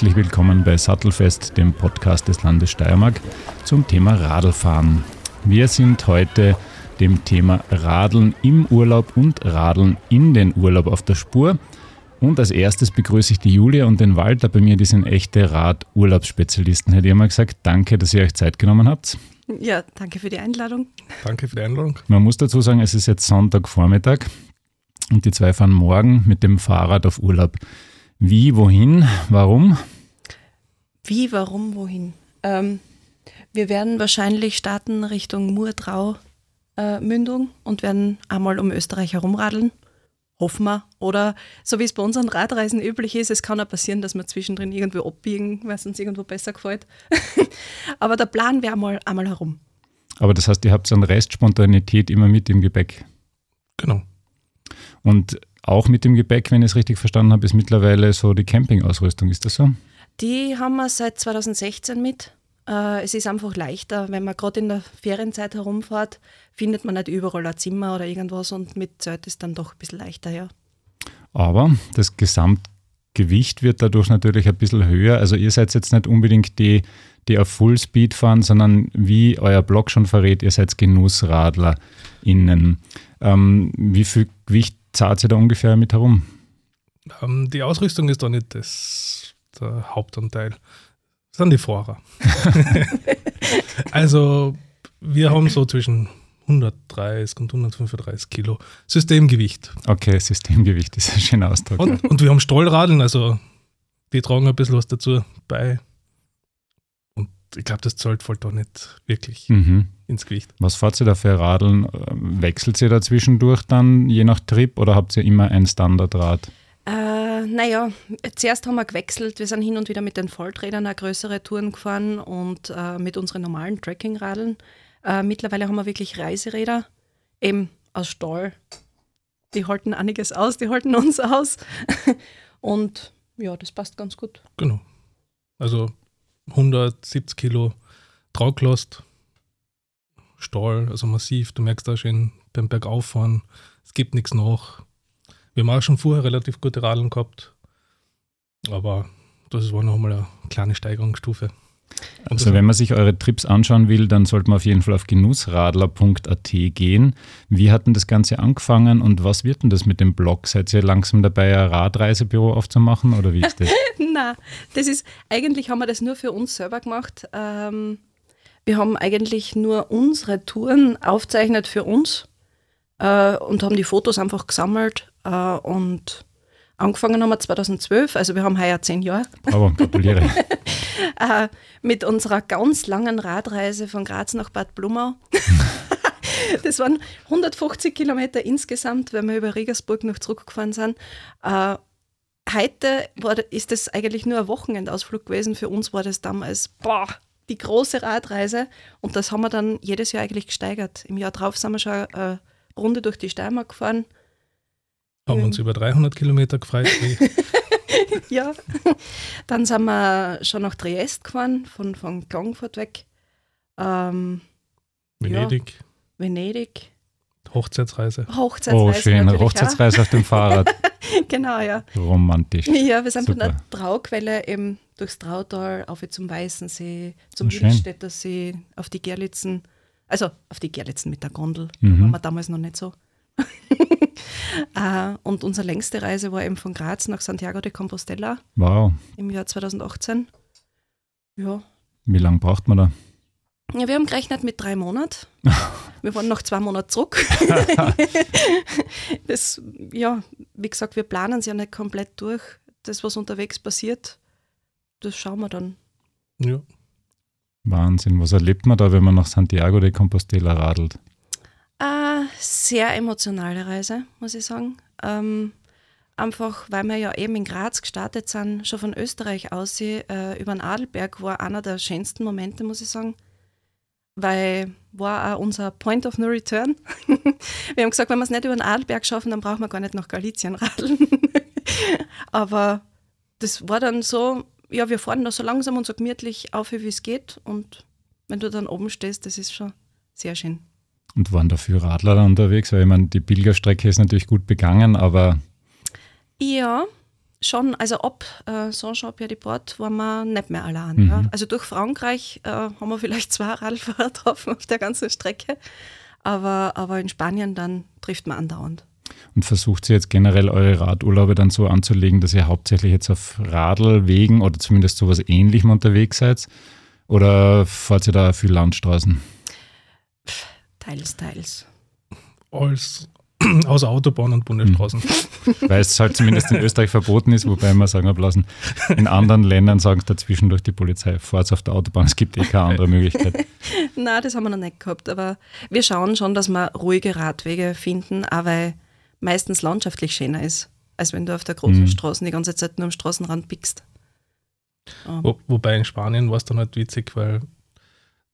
herzlich willkommen bei Sattelfest, dem Podcast des Landes Steiermark zum Thema Radlfahren. Wir sind heute dem Thema Radeln im Urlaub und Radeln in den Urlaub auf der Spur. Und als erstes begrüße ich die Julia und den Walter bei mir, die sind echte Rad-Urlaubsspezialisten. Hätte ich mal gesagt, danke, dass ihr euch Zeit genommen habt. Ja, danke für die Einladung. Danke für die Einladung. Man muss dazu sagen, es ist jetzt Sonntagvormittag und die zwei fahren morgen mit dem Fahrrad auf Urlaub. Wie, wohin, warum? Wie, warum, wohin? Ähm, wir werden wahrscheinlich starten Richtung Murtrau äh, Mündung und werden einmal um Österreich herumradeln. Hoffen wir. Oder so wie es bei unseren Radreisen üblich ist, es kann auch passieren, dass wir zwischendrin irgendwo abbiegen, weil es uns irgendwo besser gefällt. Aber der Plan wäre einmal, einmal herum. Aber das heißt, ihr habt so einen Rest Spontanität immer mit im Gepäck. Genau. Und auch mit dem Gepäck, wenn ich es richtig verstanden habe, ist mittlerweile so die Campingausrüstung. Ist das so? Die haben wir seit 2016 mit. Äh, es ist einfach leichter, wenn man gerade in der Ferienzeit herumfährt, findet man nicht überall ein Zimmer oder irgendwas und mit Zelt ist dann doch ein bisschen leichter, ja. Aber das Gesamtgewicht wird dadurch natürlich ein bisschen höher. Also ihr seid jetzt nicht unbedingt die, die auf Fullspeed fahren, sondern wie euer Blog schon verrät, ihr seid GenussradlerInnen. Ähm, wie viel Gewicht zahlt ihr da ungefähr mit herum? Ähm, die Ausrüstung ist da nicht das, der Hauptanteil. Das sind die Fahrer. also wir haben so zwischen 130 und 135 Kilo Systemgewicht. Okay, Systemgewicht ist ein schöner Ausdruck. Und, und wir haben Stollradeln, also die tragen ein bisschen was dazu bei. Ich glaube, das zahlt voll doch nicht wirklich Mhm. ins Gewicht. Was fahrt ihr da für Radeln? Wechselt ihr da zwischendurch dann je nach Trip oder habt ihr immer ein Standardrad? Äh, naja, zuerst haben wir gewechselt. Wir sind hin und wieder mit den Vollträdern auch größere Touren gefahren und äh, mit unseren normalen Trekkingradeln. Äh, mittlerweile haben wir wirklich Reiseräder, eben aus Stahl. Die halten einiges aus, die halten uns aus. und ja, das passt ganz gut. Genau. Also 170 Kilo Trauklast, Stahl, also massiv. Du merkst da schön beim Bergauffahren, es gibt nichts nach. Wir haben auch schon vorher relativ gute Radeln gehabt, aber das war nochmal eine kleine Steigerungsstufe. Also wenn man sich eure Trips anschauen will, dann sollte man auf jeden Fall auf genussradler.at gehen. Wie hat denn das Ganze angefangen und was wird denn das mit dem Blog? Seid ihr langsam dabei, ein Radreisebüro aufzumachen oder wie ist das? Na, das ist, eigentlich haben wir das nur für uns selber gemacht. Ähm, wir haben eigentlich nur unsere Touren aufzeichnet für uns äh, und haben die Fotos einfach gesammelt äh, und angefangen haben wir 2012, also wir haben heuer zehn Jahre, Aber gratuliere. äh, mit unserer ganz langen Radreise von Graz nach Bad Blumau. das waren 150 Kilometer insgesamt, wenn wir über Regensburg noch zurückgefahren sind. Äh, heute war, ist das eigentlich nur ein Wochenendausflug gewesen. Für uns war das damals boah, die große Radreise und das haben wir dann jedes Jahr eigentlich gesteigert. Im Jahr drauf sind wir schon eine Runde durch die Steiermark gefahren. Haben uns über 300 Kilometer gefreut. Ja. Dann sind wir schon nach Triest gefahren, von, von Klagenfurt weg. Ähm, Venedig, Venedig. Hochzeitsreise. Hochzeitsreise. Oh, schön. Hochzeitsreise auf dem Fahrrad. Auch. Genau, ja. Romantisch. Ja, wir sind von Super. der Trauquelle eben durchs Trautal auf zum Weißensee, zum Oh, See, auf die Gerlitzen. Also auf die Gerlitzen mit der Gondel. Mhm. Waren wir damals noch nicht so. Äh, Und unsere längste Reise war eben von Graz nach Santiago de Compostela Wow. im Jahr 2018. Ja, Wie lange braucht man da? Ja, wir haben gerechnet mit drei Monaten. Wir waren noch zwei Monate zurück. das, ja, wie gesagt, wir planen es ja nicht komplett durch. Das, was unterwegs passiert, das schauen wir dann. Ja. Wahnsinn. Was erlebt man da, wenn man nach Santiago de Compostela radelt? Äh, sehr emotionale Reise, muss ich sagen. Ähm, einfach, weil wir ja eben in Graz gestartet sind, schon von Österreich aus, äh, über den Adelberg war einer der schönsten Momente, muss ich sagen. Weil war auch unser Point of No Return. wir haben gesagt, wenn wir es nicht über den Adelberg schaffen, dann brauchen wir gar nicht nach Galizien radeln. Aber das war dann so, ja, wir fahren da so langsam und so gemütlich auf, wie es geht. Und wenn du dann oben stehst, das ist schon sehr schön. Und waren dafür Radler da unterwegs? Weil ich meine, die Pilgerstrecke ist natürlich gut begangen, aber Ja, schon, also ab äh, Saint-Jean-Pierre-de-Port waren wir nicht mehr allein. Mhm. Ja. Also durch Frankreich äh, haben wir vielleicht zwei Radlfahrer getroffen auf der ganzen Strecke, aber, aber in Spanien dann trifft man andauernd. Und versucht ihr jetzt generell eure Radurlaube dann so anzulegen, dass ihr hauptsächlich jetzt auf Radlwegen oder zumindest sowas ähnlichem unterwegs seid? Oder fahrt ihr da viel Landstraßen? Teils, teils. Als, außer Autobahn und Bundesstraßen. Weil es halt zumindest in Österreich verboten ist, wobei man sagen lassen, in anderen Ländern sagen dazwischen durch die Polizei, fahrt auf der Autobahn, es gibt eh keine andere Möglichkeit. Na, das haben wir noch nicht gehabt, aber wir schauen schon, dass wir ruhige Radwege finden, auch weil meistens landschaftlich schöner ist, als wenn du auf der großen Mhm. Straße die ganze Zeit nur am Straßenrand pickst. Ja. Wo, wobei in Spanien war es dann halt witzig, weil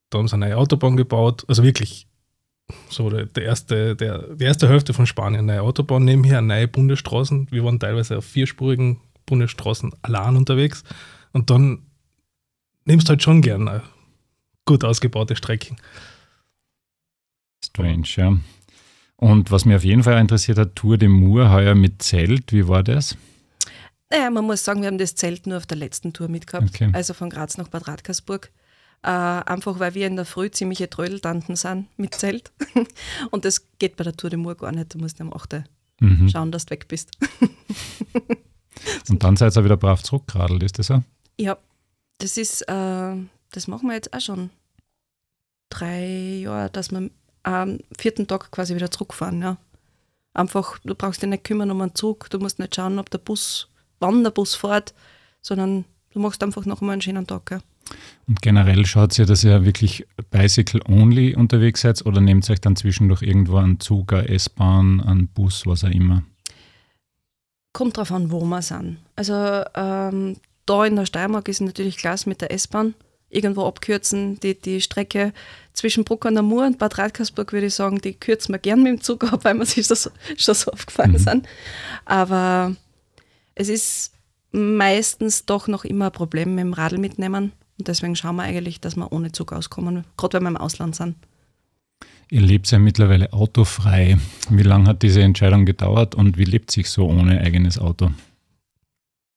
da haben sie eine neue Autobahn gebaut. Also wirklich so der, der erste, der, die erste Hälfte von Spanien, neue Autobahn, nebenher neue Bundesstraßen. Wir waren teilweise auf vierspurigen Bundesstraßen allein unterwegs. Und dann nimmst du halt schon gern eine gut ausgebaute Strecke. Strange, ja. Und was mich auf jeden Fall interessiert hat, Tour de Mur heuer mit Zelt, wie war das? Naja, man muss sagen, wir haben das Zelt nur auf der letzten Tour mitgehabt, Okay. also von Graz nach Bad Radkersburg. Äh, einfach weil wir in der Früh ziemliche Trödeltanten sind mit Zelt. Und das geht bei der Tour de Mur gar nicht. Du musst am 8. Mhm. schauen, dass du weg bist. Und dann seid ihr wieder brav zurückgeradelt, ist das so? Ja, das ist, äh, das machen wir jetzt auch schon drei Jahre, dass wir am vierten Tag quasi wieder zurückfahren. Ja. Einfach, du brauchst dich nicht kümmern um einen Zug, du musst nicht schauen, ob der Bus, wann der Bus fährt, sondern du machst einfach noch mal einen schönen Tag. Ja. Und generell schaut ihr, dass ihr wirklich Bicycle-only unterwegs seid oder nehmt ihr euch dann zwischendurch irgendwo einen Zug, eine S-Bahn, einen Bus, was auch immer? Kommt drauf an, wo wir sind. Also ähm, da in der Steiermark ist natürlich klasse mit der S-Bahn. Irgendwo abkürzen, die, die Strecke zwischen Bruck an der Mur und Bad Radkersburg, würde ich sagen, die kürzen wir gern mit dem Zug ab, weil wir sich das schon so aufgefallen Mhm. sind. Aber es ist meistens doch noch immer ein Problem mit dem Radl mitnehmen. Und deswegen schauen wir eigentlich, dass wir ohne Zug auskommen, gerade wenn wir im Ausland sind. Ihr lebt ja mittlerweile autofrei. Wie lange hat diese Entscheidung gedauert und wie lebt sich so ohne eigenes Auto?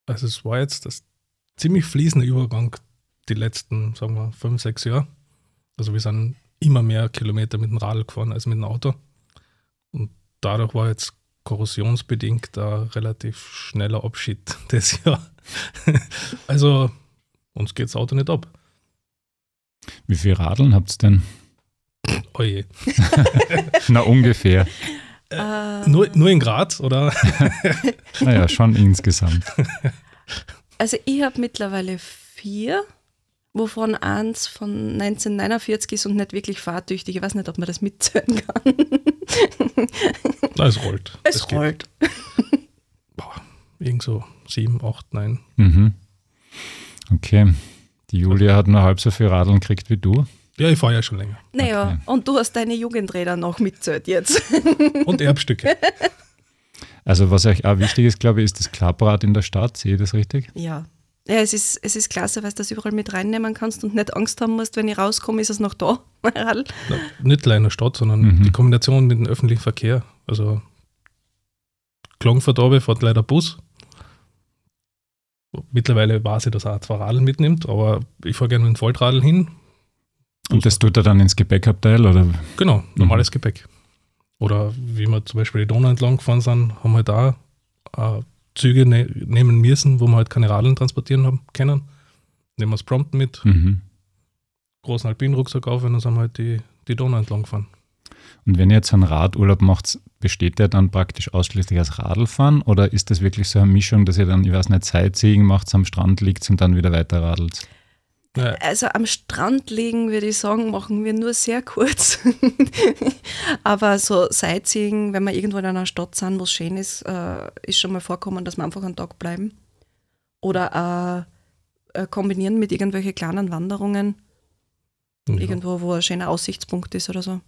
Also es war jetzt das ziemlich fließende Übergang die letzten, sagen wir, fünf, sechs Jahre. Also wir sind immer mehr Kilometer mit dem Radl gefahren als mit dem Auto. Und dadurch war jetzt korrosionsbedingt ein relativ schneller Abschied das Jahr. also uns geht das Auto nicht ab. Wie viel Radeln habt ihr denn? Oje. Na, ungefähr. Äh, Nur, nur in Graz, oder? Naja, schon insgesamt. Also ich habe mittlerweile vier, wovon eins von 1949 ist und nicht wirklich fahrtüchtig. Ich weiß nicht, ob man das mitzählen kann. Na, es rollt. Es geht. rollt. Boah, irgend so sieben, acht, neun. Mhm. Okay. Die Julia hat nur halb so viel Radeln gekriegt wie du. Ja, ich fahre ja schon länger. Naja, Okay. und du hast deine Jugendräder noch mitzählt jetzt. Und Erbstücke. Also was euch auch wichtig ist, glaube ich, ist das Klapprad in der Stadt. Sehe ich das richtig? ja. Ja, es ist, es ist klasse, weil du das überall mit reinnehmen kannst und nicht Angst haben musst, wenn ich rauskomme, ist es noch da. Na, nicht allein in der Stadt, sondern Mhm. die Kombination mit dem öffentlichen Verkehr. Also oben fährt leider Bus. Mittlerweile weiß ich, dass er zwei Radeln mitnimmt, aber ich fahre gerne mit dem Vollradl hin. Und das tut er dann ins Gepäckabteil oder? Genau, normales Gepäck. Oder wie wir zum Beispiel die Donau entlang gefahren sind, haben wir da äh, Züge ne nehmen müssen, wo wir halt keine Radeln transportieren haben können. Nehmen wir das prompt mit, Mhm. großen Alpinrucksack auf und dann sind wir halt die, die Donau entlang gefahren. Und wenn ihr jetzt einen Radurlaub macht, besteht der dann praktisch ausschließlich aus Radlfahren oder ist das wirklich so eine Mischung, dass ihr dann, ich weiß nicht, Sightseeing macht, am Strand liegt und dann wieder weiter radelt? Also am Strand liegen, würde ich sagen, machen wir nur sehr kurz. Aber so Sightseeing, wenn wir irgendwo in einer Stadt sind, wo es schön ist, äh, ist schon mal vorkommen, dass wir einfach einen Tag bleiben. Oder äh, äh, kombinieren mit irgendwelchen kleinen Wanderungen, ja. irgendwo, wo ein schöner Aussichtspunkt ist oder so.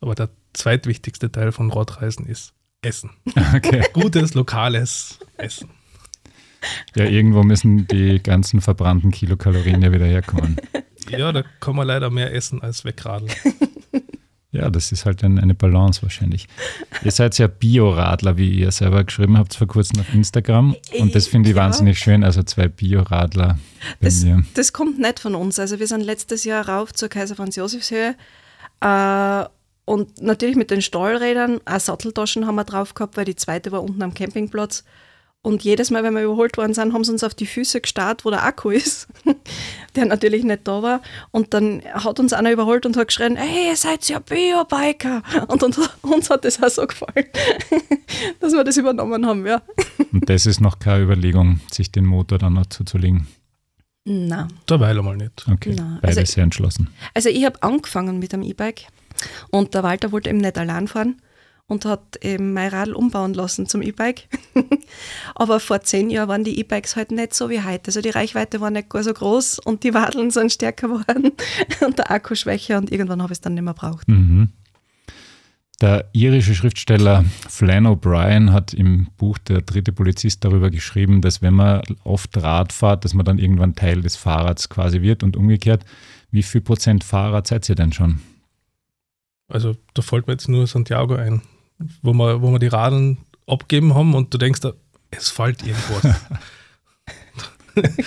Aber der zweitwichtigste Teil von Radreisen ist Essen. Okay. Gutes, lokales Essen. Ja, irgendwo müssen die ganzen verbrannten Kilokalorien ja wieder herkommen. Ja, da kann man leider mehr essen als wegradeln. Ja, das ist halt ein, eine Balance wahrscheinlich. ihr seid ja Bioradler, wie ihr selber geschrieben habt vor kurzem auf Instagram. Und das finde ich ja. wahnsinnig schön. Also zwei Bioradler bei das, mir. Das kommt nicht von uns. Also wir sind letztes Jahr rauf zur Kaiser Franz Josefshöhe. Äh, und natürlich mit den Stahlrädern, auch Satteltaschen haben wir drauf gehabt, weil die zweite war unten am Campingplatz. Und jedes Mal, wenn wir überholt worden sind, haben sie uns auf die Füße gestarrt, wo der Akku ist, der natürlich nicht da war. Und dann hat uns einer überholt und hat geschrien, hey, ihr seid ja Biobiker. Und uns, uns hat das auch so gefallen, dass wir das übernommen haben, ja. Und das ist noch keine Überlegung, sich den Motor dann noch zuzulegen? Nein. Derweil einmal nicht. Okay, Nein. beide also, sehr entschlossen. Also ich habe angefangen mit dem E-Bike und der Walter wollte eben nicht allein fahren und hat eben mein Radl umbauen lassen zum E-Bike. Aber vor zehn Jahren waren die E-Bikes halt nicht so wie heute. Also die Reichweite war nicht so groß und die Wadeln sind stärker geworden und der Akku schwächer und irgendwann habe ich es dann nicht mehr braucht. Mhm. Der irische Schriftsteller Flann O'Brien hat im Buch Der dritte Polizist darüber geschrieben, dass wenn man oft Rad fährt, dass man dann irgendwann Teil des Fahrrads quasi wird und umgekehrt. Wie viel Prozent Fahrrad seid ihr denn schon? Also da fällt mir jetzt nur Santiago ein wo wir, wo wir die Radeln abgeben haben und du denkst, es fällt irgendwas.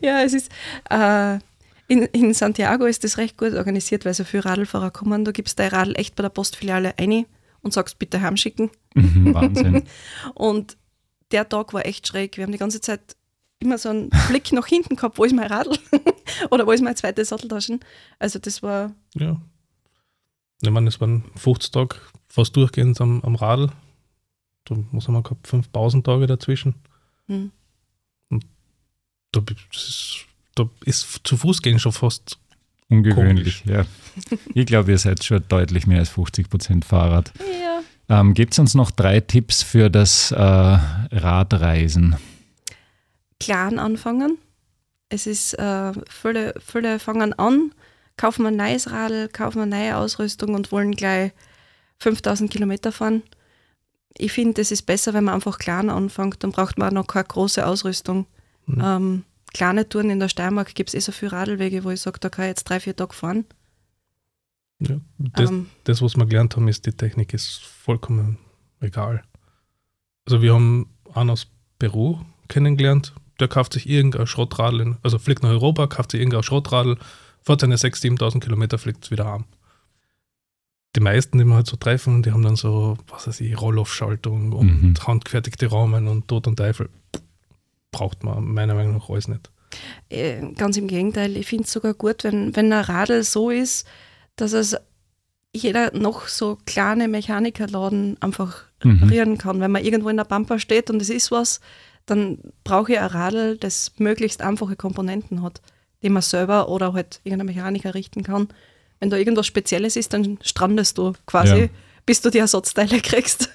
ja, es ist. Äh, in, in, Santiago ist das recht gut organisiert, weil so viele Radlfahrer kommen. Du gibst dein Radl echt bei der Postfiliale ein und sagst, bitte heimschicken. Mhm, Wahnsinn. und der Tag war echt schräg. Wir haben die ganze Zeit immer so einen Blick nach hinten gehabt, wo ist mein Radl? Oder wo ist meine zweite Satteltaschen? Also das war. Ja. Ich meine, es waren 50 Tage fast durchgehend am, am Radl. Da muss man gehabt, fünf Pausentage dazwischen. Mhm. Und da ist, da ist zu Fuß gehen schon fast ungewöhnlich. Ja. Ich glaube, ihr seid schon deutlich mehr als 50 Prozent Fahrrad. Ja. Ähm, Gibt es uns noch drei Tipps für das äh, Radreisen? Klein anfangen. Es ist, äh, viele, viele fangen an, kaufen ein neues Radl, kaufen eine neue Ausrüstung und wollen gleich 5000 Kilometer fahren. Ich finde, das ist besser, wenn man einfach klein anfängt, dann braucht man auch noch keine große Ausrüstung. Mhm. Ähm, kleine Touren in der Steiermark gibt es eh so viele Radlwege, wo ich sage, da kann ich jetzt drei, vier Tage fahren. Ja, das, ähm, das, was wir gelernt haben, ist, die Technik ist vollkommen egal. Also wir haben einen aus Peru kennengelernt, der kauft sich irgendein Schrottradl, also fliegt nach Europa, kauft sich irgendein Schrottradl, fährt seine 6.000, 7.000 Kilometer, fliegt es wieder heim die meisten, die wir halt so treffen, die haben dann so, was weiß ich, Roll-Off-Schaltung und mhm. handgefertigte Rahmen und Tod und Teufel. Braucht man meiner Meinung nach alles nicht. Äh, ganz im Gegenteil, ich finde es sogar gut, wenn, wenn ein Radl so ist, dass es jeder noch so kleine Mechanikerladen einfach mhm. reparieren kann. Wenn man irgendwo in der Pampa steht und es ist was, dann brauche ich ein Radl, das möglichst einfache Komponenten hat, die man selber oder halt irgendein Mechaniker richten kann wenn da irgendwas Spezielles ist, dann strandest du quasi, ja. bis du die Ersatzteile kriegst.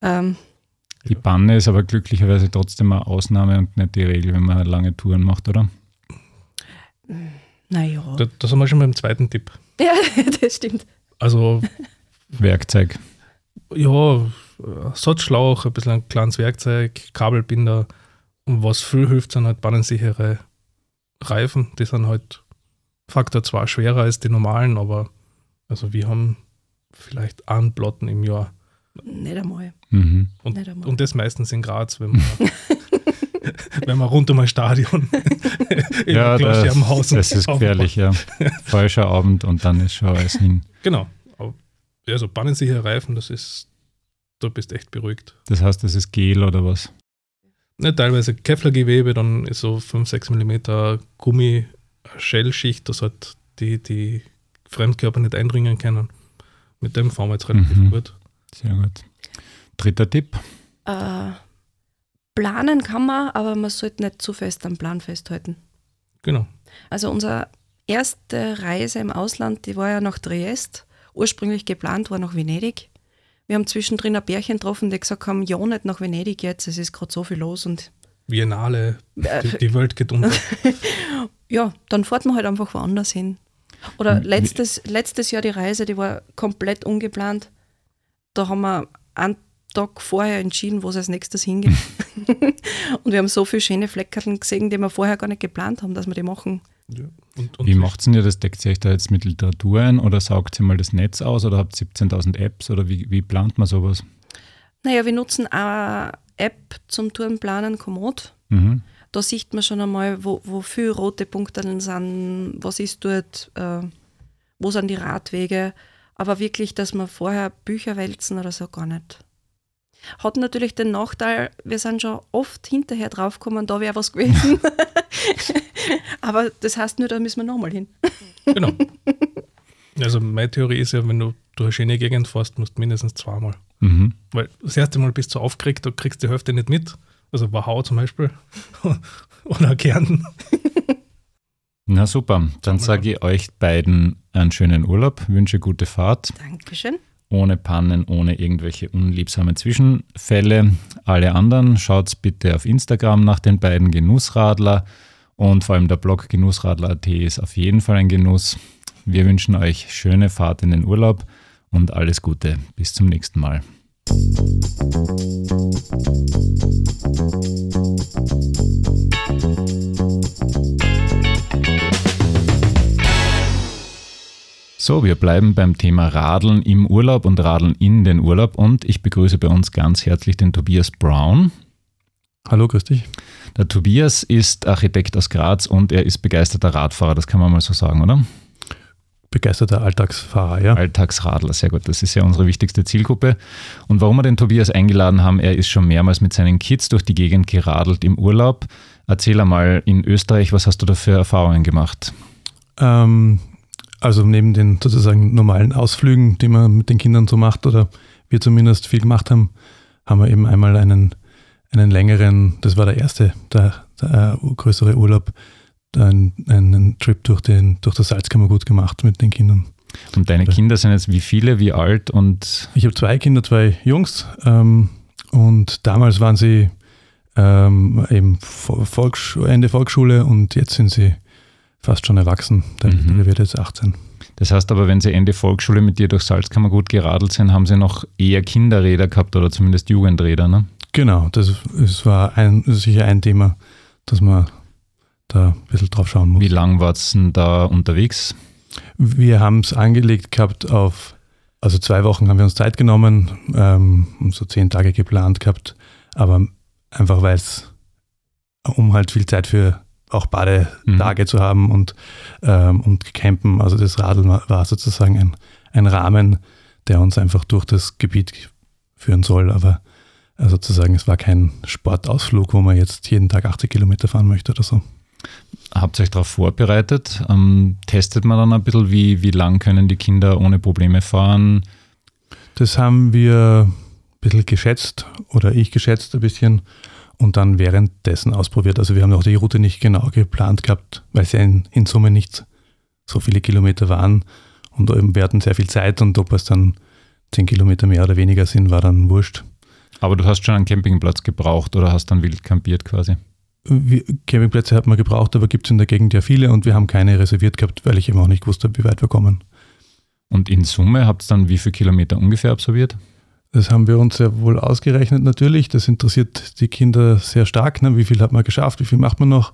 ähm, die Banne ist aber glücklicherweise trotzdem eine Ausnahme und nicht die Regel, wenn man lange Touren macht, oder? Naja. Da, da sind wir schon beim zweiten Tipp. Ja, das stimmt. Also Werkzeug. Ja, Ersatzschlauch, ein bisschen ein kleines Werkzeug, Kabelbinder. Und was viel hilft, sind halt bannensichere Reifen. Die sind halt Faktor zwar schwerer als die normalen, aber also wir haben vielleicht einen Platten im Jahr. Nicht einmal. Mhm. Und, Nicht einmal. und das meistens in Graz, wenn man, wenn man rund um ein Stadion ja, das, am Haus das ist gefährlich, ja. Falscher Abend und dann ist schon alles hin. Genau. Also bannensicher Reifen, das ist, du bist echt beruhigt. Das heißt, das ist Gel oder was? Ja, teilweise Kevlargewebe, dann ist so 5, 6 mm Gummi Shell-Schicht, dass halt die, die Fremdkörper nicht eindringen können. Mit dem fahren wir jetzt relativ mhm. gut. Sehr gut. Dritter Tipp? Äh, planen kann man, aber man sollte nicht zu fest am Plan festhalten. Genau. Also unsere erste Reise im Ausland, die war ja nach Triest. Ursprünglich geplant war nach Venedig. Wir haben zwischendrin ein Pärchen getroffen, die gesagt haben, ja, nicht nach Venedig jetzt, es ist gerade so viel los und Biennale, die, die Welt geht unter. ja, dann fährt man halt einfach woanders hin. Oder letztes, letztes Jahr die Reise, die war komplett ungeplant. Da haben wir einen Tag vorher entschieden, wo es als nächstes hingeht. und wir haben so viele schöne Fleckerl gesehen, die wir vorher gar nicht geplant haben, dass wir die machen. Ja. Und, und Wie macht ihr das? Deckt ihr euch da jetzt mit Literatur ein oder saugt ihr mal das Netz aus oder habt 17.000 Apps oder wie, wie plant man sowas? Naja, wir nutzen eine App zum Tourenplanen, Komoot. Mhm. Da sieht man schon einmal, wo, wo viele rote Punkte sind, was ist dort, äh, wo sind die Radwege. Aber wirklich, dass wir vorher Bücher wälzen oder so, gar nicht. Hat natürlich den Nachteil, wir sind schon oft hinterher draufgekommen, da wäre was gewesen. Aber das heißt nur, da müssen wir nochmal hin. Genau. Also meine Theorie ist ja, wenn du durch eine schöne Gegend fährst, musst du mindestens zweimal. Mhm. Weil das erste Mal bist du aufgeregt, du kriegst die Hälfte nicht mit. Also Wachau zum Beispiel. Oder Kärnten. Na super, dann sage ich euch beiden einen schönen Urlaub, wünsche gute Fahrt, Dankeschön. Ohne Pannen, ohne irgendwelche unliebsamen Zwischenfälle. Alle anderen schaut bitte auf Instagram nach den beiden Genussradler und vor allem der Blog genussradler.at ist auf jeden Fall ein Genuss. Wir wünschen euch schöne Fahrt in den Urlaub und alles Gute. Bis zum nächsten Mal. So, wir bleiben beim Thema Radeln im Urlaub und Radeln in den Urlaub und ich begrüße bei uns ganz herzlich den Tobias Brown. Hallo, grüß dich. Der Tobias ist Architekt aus Graz und er ist begeisterter Radfahrer, das kann man mal so sagen, oder? Begeisterter Alltagsfahrer, ja. Alltagsradler, sehr gut. Das ist ja unsere wichtigste Zielgruppe. Und warum wir den Tobias eingeladen haben, er ist schon mehrmals mit seinen Kids durch die Gegend geradelt im Urlaub. Erzähl einmal in Österreich, was hast du da für Erfahrungen gemacht? Ähm, also neben den sozusagen normalen Ausflügen, die man mit den Kindern so macht, oder wir zumindest viel gemacht haben, haben wir eben einmal einen, einen längeren, das war der erste, der, der äh, größere Urlaub, einen, einen Trip durch, den, durch das Salzkammergut gemacht mit den Kindern. Und deine Kinder sind jetzt wie viele, wie alt und Ich habe zwei Kinder, zwei Jungs ähm, und damals waren sie ähm, eben Vo- Volkssch Ende Volksschule und jetzt sind sie fast schon erwachsen. Der Mhm. Wird jetzt 18. das heißt aber, wenn sie Ende Volksschule mit dir durch Salzkammergut geradelt sind, haben sie noch eher Kinderräder gehabt oder zumindest Jugendräder, ne? Genau, das, das war ein, sicher ein Thema, dass man da ein bisschen drauf schauen muss. Wie lang war's denn da unterwegs? Wir haben es angelegt gehabt auf, also zwei Wochen haben wir uns Zeit genommen ähm, so zehn Tage geplant gehabt, aber einfach weil es, um halt viel Zeit für auch Badetage zu haben und, ähm, und campen, also das Radeln war, war sozusagen ein, ein Rahmen, der uns einfach durch das Gebiet führen soll, aber äh, sozusagen es war kein Sportausflug, wo man jetzt jeden Tag 80 Kilometer fahren möchte oder so. Habt ihr euch darauf vorbereitet? Ähm, testet man dann ein bisschen, wie, wie lang können die Kinder ohne Probleme fahren? Das haben wir ein bisschen geschätzt oder ich geschätzt ein bisschen und dann währenddessen ausprobiert. Also wir haben auch die Route nicht genau geplant gehabt, weil es ja in, in Summe nicht so viele Kilometer waren und wir hatten sehr viel Zeit und ob es dann 10 Kilometer mehr oder weniger sind, war dann wurscht. Aber du hast schon einen Campingplatz gebraucht oder hast dann wild campiert quasi? Wir, Campingplätze hat man gebraucht, aber gibt es in der Gegend ja viele und wir haben keine reserviert gehabt, weil ich eben auch nicht wusste, wie weit wir kommen. Und in Summe habt ihr dann wie viele Kilometer ungefähr absolviert? Das haben wir uns sehr wohl ausgerechnet natürlich. Das interessiert die Kinder sehr stark. Ne? Wie viel hat man geschafft? Wie viel macht man noch?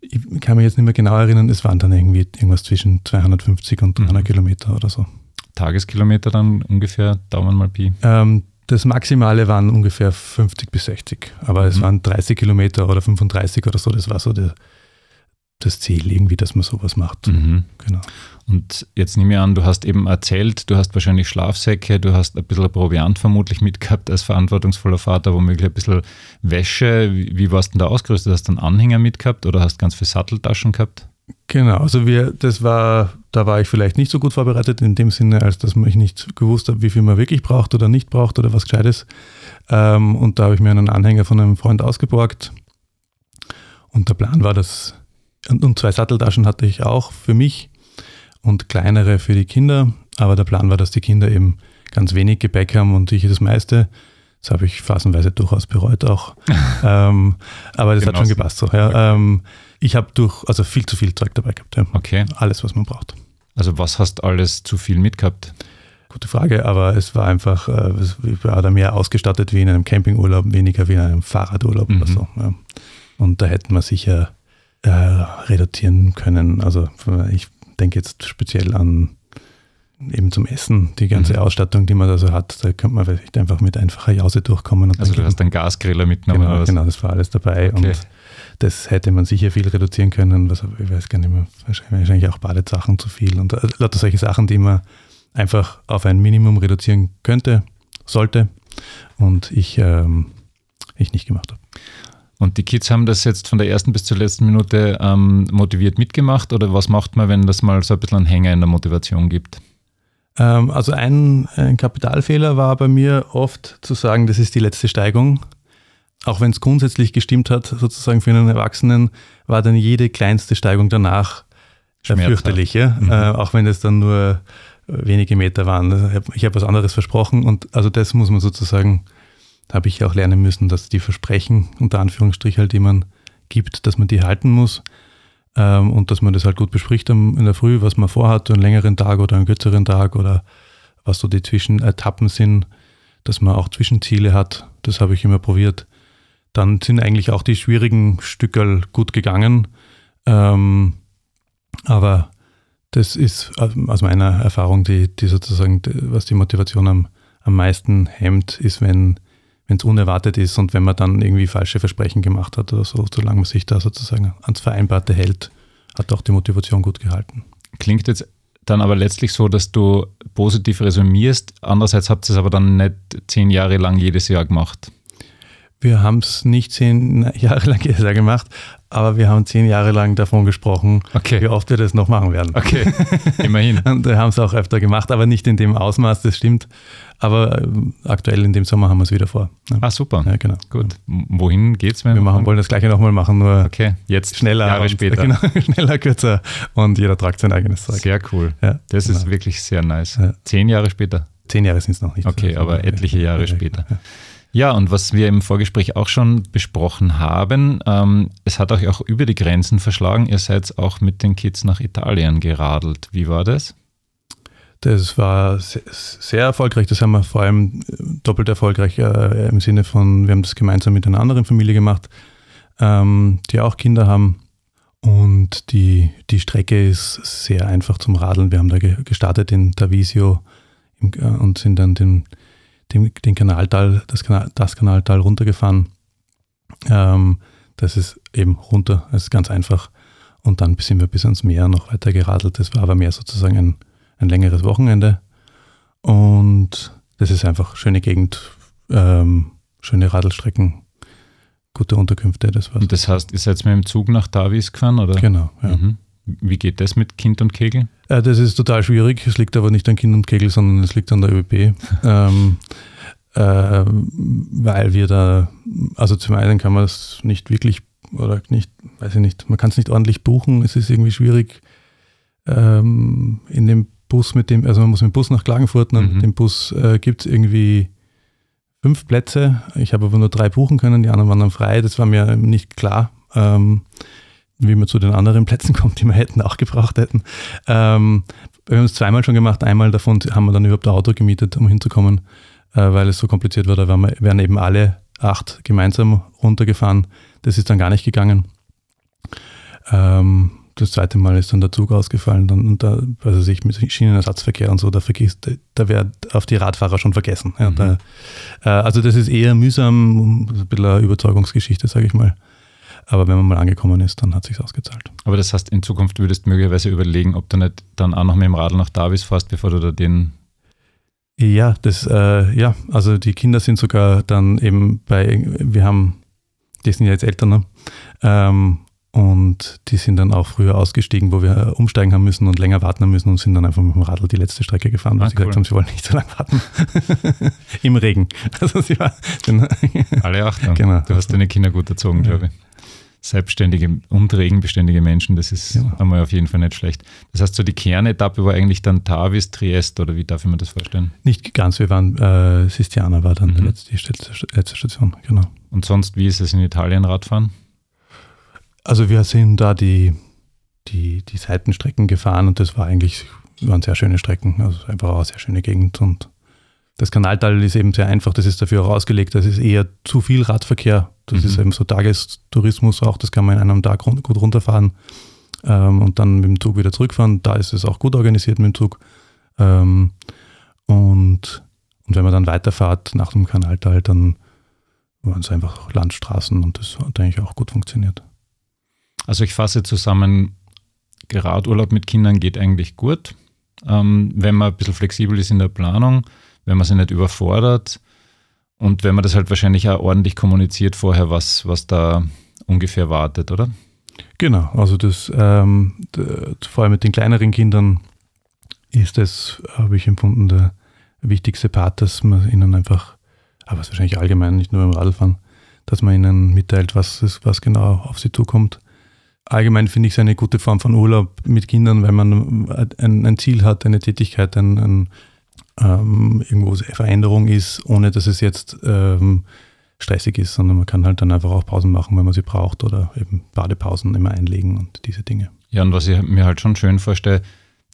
Ich kann mich jetzt nicht mehr genau erinnern. Es waren dann irgendwie irgendwas zwischen 250 und 300 Mhm. Kilometer oder so. Tageskilometer dann ungefähr, Daumen mal Pi. Ähm, das Maximale waren ungefähr 50 bis 60. Aber es Mhm. waren 30 Kilometer oder 35 oder so. Das war so der, das Ziel irgendwie, dass man sowas macht. Mhm. Genau. Und jetzt nehme ich an, du hast eben erzählt, du hast wahrscheinlich Schlafsäcke, du hast ein bisschen Proviant vermutlich mitgehabt als verantwortungsvoller Vater, womöglich ein bisschen Wäsche. Wie, wie warst du denn da ausgerüstet? Hast du einen Anhänger mitgehabt oder hast ganz viele Satteltaschen gehabt? Genau, also wir, das war, da war ich vielleicht nicht so gut vorbereitet in dem Sinne, als dass ich nicht gewusst habe, wie viel man wirklich braucht oder nicht braucht oder was Gescheites. Ähm, und da habe ich mir einen Anhänger von einem Freund ausgeborgt. Und der Plan war, dass, und, und zwei Satteltaschen hatte ich auch für mich und kleinere für die Kinder. Aber der Plan war, dass die Kinder eben ganz wenig Gepäck haben und ich das meiste. Das habe ich phasenweise durchaus bereut auch. ähm, aber das hat schon Genossen. gepasst so. Ja. Ähm, ich habe durch, also viel zu viel Zeug dabei gehabt. Ja. Okay. Alles, was man braucht. Also was hast alles zu viel mitgehabt? gute Frage, aber es war einfach, äh, ich war da mehr ausgestattet wie in einem Campingurlaub, weniger wie in einem Fahrradurlaub Mhm. oder so. Ja. Und da hätten wir sicher äh, reduzieren können. Also ich denke jetzt speziell an eben zum Essen, die ganze Mhm. Ausstattung, die man da so hat, da könnte man vielleicht einfach mit einfacher Jause durchkommen. Und Also du hast einen Gasgriller mitgenommen Genau, oder was? genau, das war alles dabei. Okay. Und das hätte man sicher viel reduzieren können. Was, ich weiß gar nicht mehr, wahrscheinlich, auch Badesachen zu viel und äh, lauter solche Sachen, die man einfach auf ein Minimum reduzieren könnte, sollte und ich, ähm, ich nicht gemacht habe. Und die Kids haben das jetzt von der ersten bis zur letzten Minute ähm, motiviert mitgemacht oder was macht man, wenn das mal so ein bisschen einen Hänger in der Motivation gibt? Ähm, also ein, ein Kapitalfehler war bei mir oft zu sagen, das ist die letzte Steigung. Auch wenn es grundsätzlich gestimmt hat, sozusagen für einen Erwachsenen, war dann jede kleinste Steigung danach äh, fürchterlich. Ja? Mhm. Äh, auch wenn es dann nur wenige Meter waren. Ich habe hab was anderes versprochen und also das muss man sozusagen, da habe ich auch lernen müssen, dass die Versprechen, unter Anführungsstrich halt, die man gibt, dass man die halten muss ähm, und dass man das halt gut bespricht in der Früh, was man vorhat, einen längeren Tag oder einen kürzeren Tag oder was so die Zwischenetappen sind, dass man auch Zwischenziele hat. Das habe ich immer probiert. Dann sind eigentlich auch die schwierigen Stückel gut gegangen. Ähm, aber das ist aus meiner Erfahrung, die, die sozusagen, was die Motivation am, am meisten hemmt, ist, wenn wenn es unerwartet ist und wenn man dann irgendwie falsche Versprechen gemacht hat oder so, solange man sich da sozusagen ans Vereinbarte hält, hat auch die Motivation gut gehalten. Klingt jetzt dann aber letztlich so, dass du positiv resümierst. Andererseits habt ihr es aber dann nicht zehn Jahre lang jedes Jahr gemacht. Wir haben es nicht zehn Jahre lang gemacht, aber wir haben zehn Jahre lang davon gesprochen, Okay. wie oft wir das noch machen werden. Okay, immerhin. Und wir haben es auch öfter gemacht, aber nicht in dem Ausmaß, das stimmt. Aber ähm, aktuell in dem Sommer haben wir es wieder vor. Ja, Ah, super. ja genau. Gut. Wohin geht's? wenn Wir machen, wollen das gleiche nochmal machen, nur Okay, jetzt schneller. Jahre und, später. Genau, schneller, kürzer und jeder tragt sein eigenes Zeug. Sehr cool. Ja, Das ist genau. wirklich sehr nice. Ja. Zehn Jahre später. Zehn Jahre sind es noch nicht. Okay, Also, aber etliche Jahre ja, später. Ja. Und was wir im Vorgespräch auch schon besprochen haben, ähm, es hat euch auch über die Grenzen verschlagen. Ihr seid auch mit den Kids nach Italien geradelt. Wie war das? Das war sehr, erfolgreich. Das haben wir vor allem äh, doppelt erfolgreich äh, im Sinne von, wir haben das gemeinsam mit einer anderen Familie gemacht, ähm, die auch Kinder haben. Und die, die Strecke ist sehr einfach zum Radeln. Wir haben da ge gestartet in Tavisio äh, und sind dann den, den, den Kanaltal, das, Kanal, das Kanaltal runtergefahren. Ähm, das ist eben runter, das ist ganz einfach. Und dann sind wir bis ans Meer noch weiter geradelt. Das war aber mehr sozusagen ein, ein längeres Wochenende. Und das ist einfach schöne Gegend, ähm, schöne Radelstrecken, gute Unterkünfte, das war's. Und das heißt, ihr seid mit dem Zug nach Davis gefahren, oder? Genau, ja. Mhm. Wie geht das mit Kind und Kegel? Äh, das ist total schwierig. Es liegt aber nicht an Kind und Kegel, sondern es liegt an der ÖB. ähm, äh, weil wir da, also zum einen kann man es nicht wirklich oder nicht, weiß ich nicht, man kann es nicht ordentlich buchen. Es ist irgendwie schwierig ähm, in dem Bus mit dem, also man muss mit dem Bus nach Klagenfurt und Mhm. mit dem Bus äh, gibt es irgendwie fünf Plätze. Ich habe aber nur drei buchen können, die anderen waren dann frei. Das war mir nicht klar. Ähm, wie man zu den anderen Plätzen kommt, die wir hätten auch gebraucht hätten. Ähm, wir haben es zweimal schon gemacht. Einmal davon haben wir dann überhaupt ein Auto gemietet, um hinzukommen, äh, weil es so kompliziert war. Da waren, wir, wären eben alle acht gemeinsam runtergefahren. Das ist dann gar nicht gegangen. Ähm, das zweite Mal ist dann der Zug ausgefallen. Dann, und da, also sich mit Schienenersatzverkehr und so, da vergisst, da wäre auf die Radfahrer schon vergessen. Ja, Mhm. da, äh, also das ist eher mühsam, ein bisschen eine Überzeugungsgeschichte, sage ich mal. Aber wenn man mal angekommen ist, dann hat sich ausgezahlt. Aber das heißt, in Zukunft würdest du möglicherweise überlegen, ob du nicht dann auch noch mit dem Radl nach Davis fährst, bevor du da den. Ja, das, äh, ja, also die Kinder sind sogar dann eben bei, wir haben, die sind ja jetzt älter, ne? Ähm, und die sind dann auch früher ausgestiegen, wo wir umsteigen haben müssen und länger warten haben müssen und sind dann einfach mit dem Radl die letzte Strecke gefahren, weil Ah, sie gesagt cool. haben, sie wollen nicht so lange warten. Im Regen. Also sie war, sind, Alle Achtung. Genau. Du hast deine Kinder gut erzogen, Ja. glaube ich. Selbstständige und regenbeständige Menschen, das ist Ja. einmal auf jeden Fall nicht schlecht. Das heißt, so die Kernetappe war eigentlich dann Tavis, Triest oder wie darf ich mir das vorstellen? nicht ganz, wir waren, äh, Sistiana war dann Mhm. die letzte, letzte letzte Station, genau. Und sonst, wie ist es in Italien Radfahren? Also wir sind da die, die, die Seitenstrecken gefahren und das war eigentlich waren sehr schöne Strecken, also einfach auch eine sehr schöne Gegend und das Kanaltal ist eben sehr einfach, das ist dafür auch ausgelegt, das ist eher zu viel Radverkehr. Das mhm. ist eben so Tagestourismus auch, das kann man in einem Tag gut runterfahren ähm, und dann mit dem Zug wieder zurückfahren. Da ist es auch gut organisiert mit dem Zug. Ähm, und, und wenn man dann weiterfahrt nach dem Kanaltal, dann waren es einfach Landstraßen und das hat eigentlich auch gut funktioniert. Also ich fasse zusammen, Geradurlaub mit Kindern geht eigentlich gut, ähm, wenn man ein bisschen flexibel ist in der Planung wenn man sich nicht überfordert und wenn man das halt wahrscheinlich auch ordentlich kommuniziert vorher, was, was da ungefähr wartet, oder? Genau, also das ähm, vor allem mit den kleineren Kindern ist das, habe ich empfunden, der wichtigste Part, dass man ihnen einfach, aber es ist wahrscheinlich allgemein, nicht nur beim Radfahren, dass man ihnen mitteilt, was, was genau auf sie zukommt. Allgemein finde ich es eine gute Form von Urlaub mit Kindern, weil man ein, ein Ziel hat, eine Tätigkeit, ein, ein ähm, irgendwo Veränderung ist, ohne dass es jetzt ähm, stressig ist, sondern man kann halt dann einfach auch Pausen machen, wenn man sie braucht oder eben Badepausen immer einlegen und diese Dinge. Ja, und was ich mir halt schon schön vorstelle,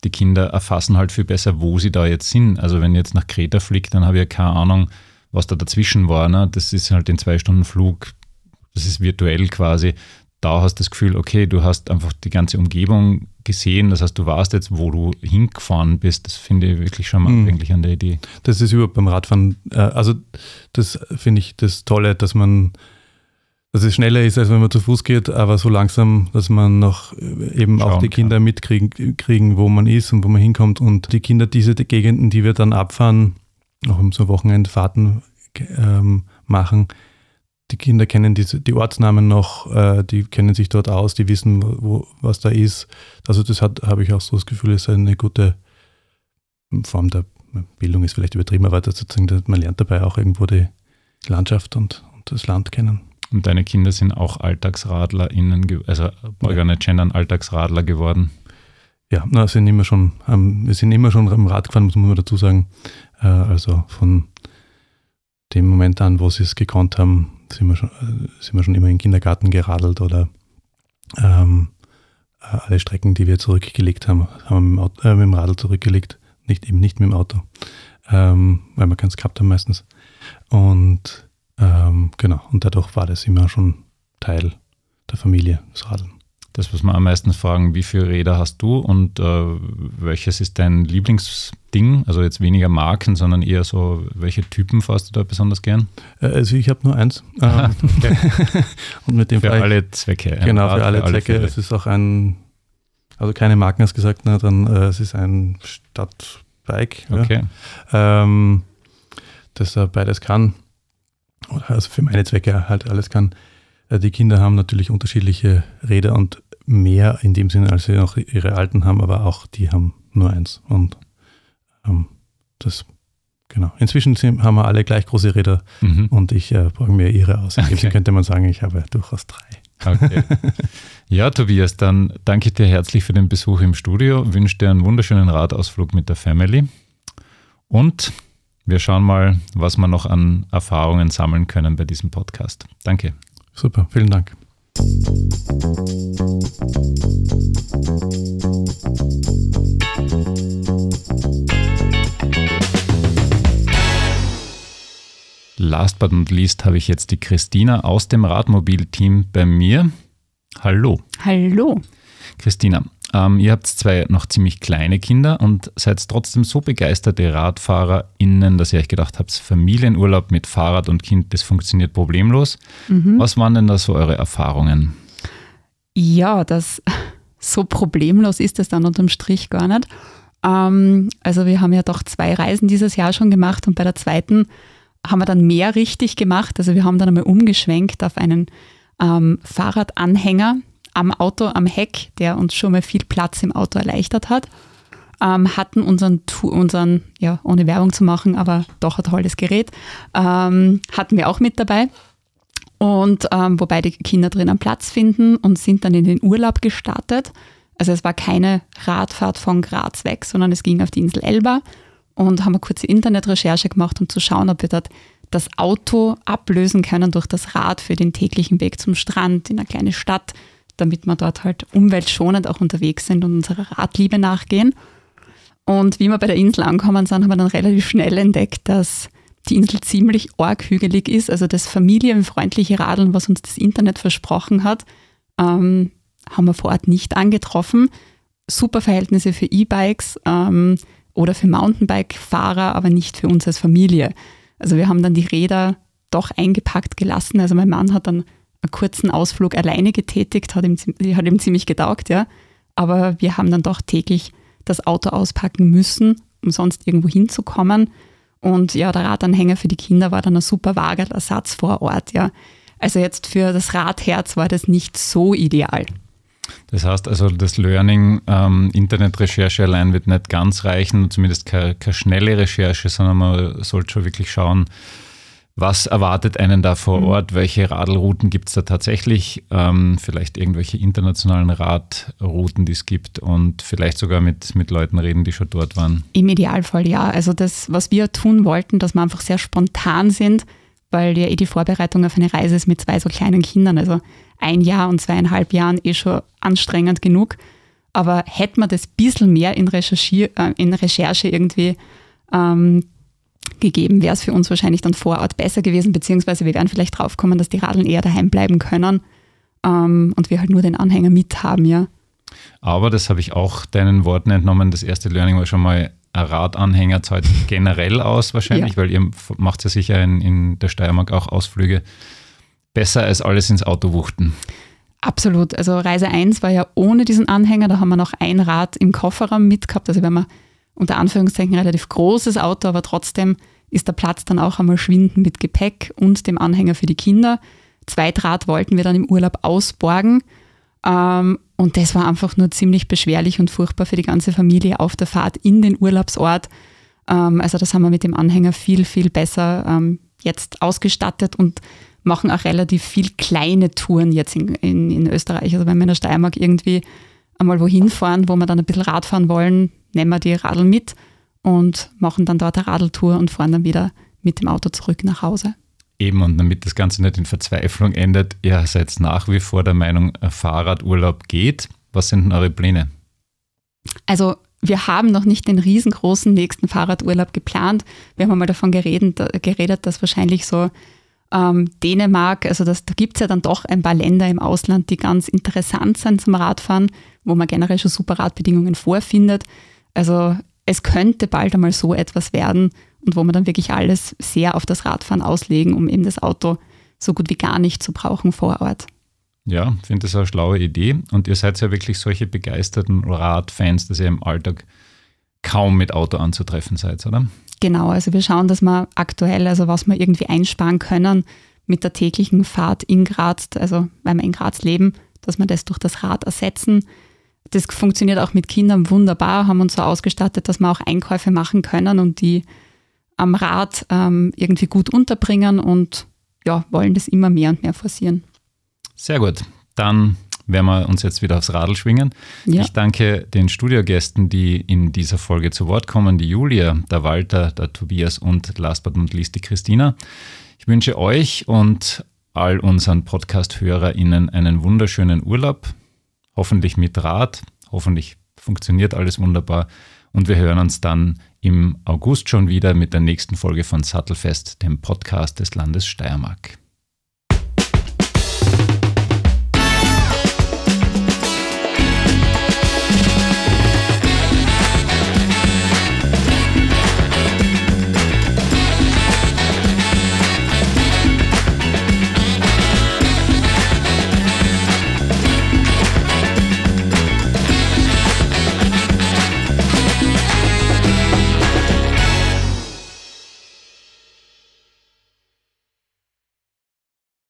die Kinder erfassen halt viel besser, wo sie da jetzt sind. Also wenn ich jetzt nach Kreta fliegt, dann habe ich ja keine Ahnung, was da dazwischen war. Ne? Das ist halt den zwei Stunden Flug, das ist virtuell quasi da hast du das Gefühl, okay, du hast einfach die ganze Umgebung gesehen, das heißt, du weißt jetzt, wo du hingefahren bist. Das finde ich wirklich schon mal mhm. eigentlich an der Idee. Das ist überhaupt beim Radfahren, äh, also das finde ich das Tolle, dass man, dass es schneller ist, als wenn man zu Fuß geht, aber so langsam, dass man noch äh, eben Schauen auch die Kinder kann. mitkriegen, kriegen, wo man ist und wo man hinkommt. Und die Kinder, diese die Gegenden, die wir dann abfahren, auch um so Wochenendfahrten ähm, machen, die Kinder kennen diese, die Ortsnamen noch, äh, die kennen sich dort aus, die wissen, wo, was da ist. Also das hat, habe ich auch so das Gefühl, ist eine gute Form der Bildung ist vielleicht übertrieben, aber sozusagen, man lernt dabei auch irgendwo die Landschaft und, und das Land kennen. Und deine Kinder sind auch AlltagsradlerInnen, also Organe Gendern Alltagsradler geworden? Ja, na, sind immer schon, ähm, wir sind immer schon am Rad gefahren, muss man dazu sagen. Äh, also von dem Moment an, wo sie es gekonnt haben, sind wir schon, äh, sind wir schon immer in den Kindergarten geradelt oder ähm, äh, alle Strecken, die wir zurückgelegt haben, haben wir mit dem, äh, mit dem Radl zurückgelegt, nicht eben nicht mit dem Auto, ähm, weil wir keins gehabt haben meistens. Und ähm, genau, und dadurch war das immer schon Teil der Familie, das Radeln. Das, was wir am meisten fragen, wie viele Räder hast du und äh, welches ist dein Lieblingsding? Also jetzt weniger Marken, sondern eher so, welche Typen fährst du da besonders gern? Äh, also ich habe nur eins. Ähm, und mit dem für alle Zwecke. Genau, für alle, für alle Zwecke. Fälle. Es ist auch ein, also keine Marken hast gesagt, ne, dann äh, es ist ein Stadtbike. Okay. Ja, ähm, das er beides kann. Oder also für meine Zwecke halt alles kann. Äh, die Kinder haben natürlich unterschiedliche Räder und mehr in dem Sinne, als sie noch ihre alten haben, aber auch die haben nur eins. Und ähm, das, genau. Inzwischen haben wir alle gleich große Räder mhm. und ich äh, brauche mir ihre aus. In okay. könnte man sagen, ich habe durchaus drei. Okay. Ja, Tobias, dann danke ich dir herzlich für den Besuch im Studio, wünsche dir einen wunderschönen Radausflug mit der Family und wir schauen mal, was wir noch an Erfahrungen sammeln können bei diesem Podcast. Danke. Super, vielen Dank. Last but not least habe ich jetzt die Christina aus dem Radmobil-Team bei mir. Hallo. Hallo. Christina, ähm, ihr habt zwei noch ziemlich kleine Kinder und seid trotzdem so begeisterte RadfahrerInnen, dass ihr euch gedacht habt, Familienurlaub mit Fahrrad und Kind, das funktioniert problemlos. Mhm. Was waren denn da so eure Erfahrungen? Ja, das so problemlos ist es dann unterm Strich gar nicht. Ähm, also wir haben ja doch zwei Reisen dieses Jahr schon gemacht und bei der zweiten haben wir dann mehr richtig gemacht. Also wir haben dann einmal umgeschwenkt auf einen ähm, Fahrradanhänger, am Auto, am Heck, der uns schon mal viel Platz im Auto erleichtert hat, ähm, hatten unseren, unseren, ja, ohne Werbung zu machen, aber doch ein tolles Gerät, ähm, hatten wir auch mit dabei. Und ähm, wobei die Kinder drinnen Platz finden und sind dann in den Urlaub gestartet. Also es war keine Radfahrt von Graz weg, sondern es ging auf die Insel Elba und haben eine kurze Internetrecherche gemacht, um zu schauen, ob wir dort das Auto ablösen können durch das Rad für den täglichen Weg zum Strand in eine kleine Stadt damit wir dort halt umweltschonend auch unterwegs sind und unserer Radliebe nachgehen. Und wie wir bei der Insel angekommen sind, haben wir dann relativ schnell entdeckt, dass die Insel ziemlich arg hügelig ist. Also das familienfreundliche Radeln, was uns das Internet versprochen hat, ähm, haben wir vor Ort nicht angetroffen. Super Verhältnisse für E-Bikes ähm, oder für Mountainbike-Fahrer, aber nicht für uns als Familie. Also wir haben dann die Räder doch eingepackt gelassen. Also mein Mann hat dann einen kurzen Ausflug alleine getätigt, hat ihm, hat ihm ziemlich getaugt, ja. Aber wir haben dann doch täglich das Auto auspacken müssen, um sonst irgendwo hinzukommen. Und ja, der Radanhänger für die Kinder war dann ein super Wagerersatz vor Ort, ja. Also jetzt für das Radherz war das nicht so ideal. Das heißt also, das Learning, ähm, Internetrecherche allein wird nicht ganz reichen, zumindest keine, keine schnelle Recherche, sondern man sollte schon wirklich schauen, was erwartet einen da vor mhm. Ort? Welche Radlrouten gibt es da tatsächlich? Ähm, vielleicht irgendwelche internationalen Radrouten, die es gibt und vielleicht sogar mit, mit Leuten reden, die schon dort waren. Im Idealfall ja. Also das, was wir tun wollten, dass wir einfach sehr spontan sind, weil ja eh die Vorbereitung auf eine Reise ist mit zwei so kleinen Kindern. Also ein Jahr und zweieinhalb Jahren eh schon anstrengend genug. Aber hätte man das ein bisschen mehr in, Recherchier, äh, in Recherche irgendwie ähm, gegeben, wäre es für uns wahrscheinlich dann vor Ort besser gewesen, beziehungsweise wir wären vielleicht draufgekommen, dass die Radeln eher daheim bleiben können ähm, und wir halt nur den Anhänger mit haben, ja. Aber das habe ich auch deinen Worten entnommen. Das erste Learning war schon mal, ein Radanhänger zahlt generell aus wahrscheinlich, ja. weil ihr macht ja sicher in, in der Steiermark auch Ausflüge besser als alles ins Auto wuchten. Absolut. Also Reise 1 war ja ohne diesen Anhänger, da haben wir noch ein Rad im Kofferraum mitgehabt. Also wenn man unter Anführungszeichen relativ großes Auto, aber trotzdem ist der Platz dann auch einmal schwindend mit Gepäck und dem Anhänger für die Kinder. Zweitrad wollten wir dann im Urlaub ausborgen. Ähm, und das war einfach nur ziemlich beschwerlich und furchtbar für die ganze Familie auf der Fahrt in den Urlaubsort. Ähm, also das haben wir mit dem Anhänger viel, viel besser ähm, jetzt ausgestattet und machen auch relativ viel kleine Touren jetzt in, in, in Österreich. Also wenn wir in der Steiermark irgendwie einmal wohin fahren, wo wir dann ein bisschen Rad fahren wollen, nehmen wir die Radl mit und machen dann dort eine Radeltour und fahren dann wieder mit dem Auto zurück nach Hause. Eben, und damit das Ganze nicht in Verzweiflung endet, ihr seid nach wie vor der Meinung, Fahrradurlaub geht. Was sind denn eure Pläne? Also wir haben noch nicht den riesengroßen nächsten Fahrradurlaub geplant. Wir haben einmal davon geredet, geredet dass wahrscheinlich so ähm, Dänemark, also das, da gibt es ja dann doch ein paar Länder im Ausland, die ganz interessant sind zum Radfahren, wo man generell schon super Radbedingungen vorfindet. Also es könnte bald einmal so etwas werden und wo man dann wirklich alles sehr auf das Radfahren auslegen, um eben das Auto so gut wie gar nicht zu brauchen vor Ort. Ja, ich finde das eine schlaue Idee. Und ihr seid ja wirklich solche begeisterten Radfans, dass ihr im Alltag kaum mit Auto anzutreffen seid, oder? Genau, also wir schauen, dass wir aktuell, also was wir irgendwie einsparen können mit der täglichen Fahrt in Graz, also weil wir in Graz leben, dass wir das durch das Rad ersetzen. Das funktioniert auch mit Kindern wunderbar, haben uns so ausgestattet, dass wir auch Einkäufe machen können und die am Rad ähm, irgendwie gut unterbringen und ja, wollen das immer mehr und mehr forcieren. Sehr gut. Dann werden wir uns jetzt wieder aufs Radl schwingen. Ja. Ich danke den Studiogästen, die in dieser Folge zu Wort kommen, die Julia, der Walter, der Tobias und last but not least die Christina. Ich wünsche euch und all unseren Podcast-HörerInnen einen wunderschönen Urlaub, hoffentlich mit Rad, hoffentlich funktioniert alles wunderbar und wir hören uns dann im August schon wieder mit der nächsten Folge von Sattelfest, dem Podcast des Landes Steiermark.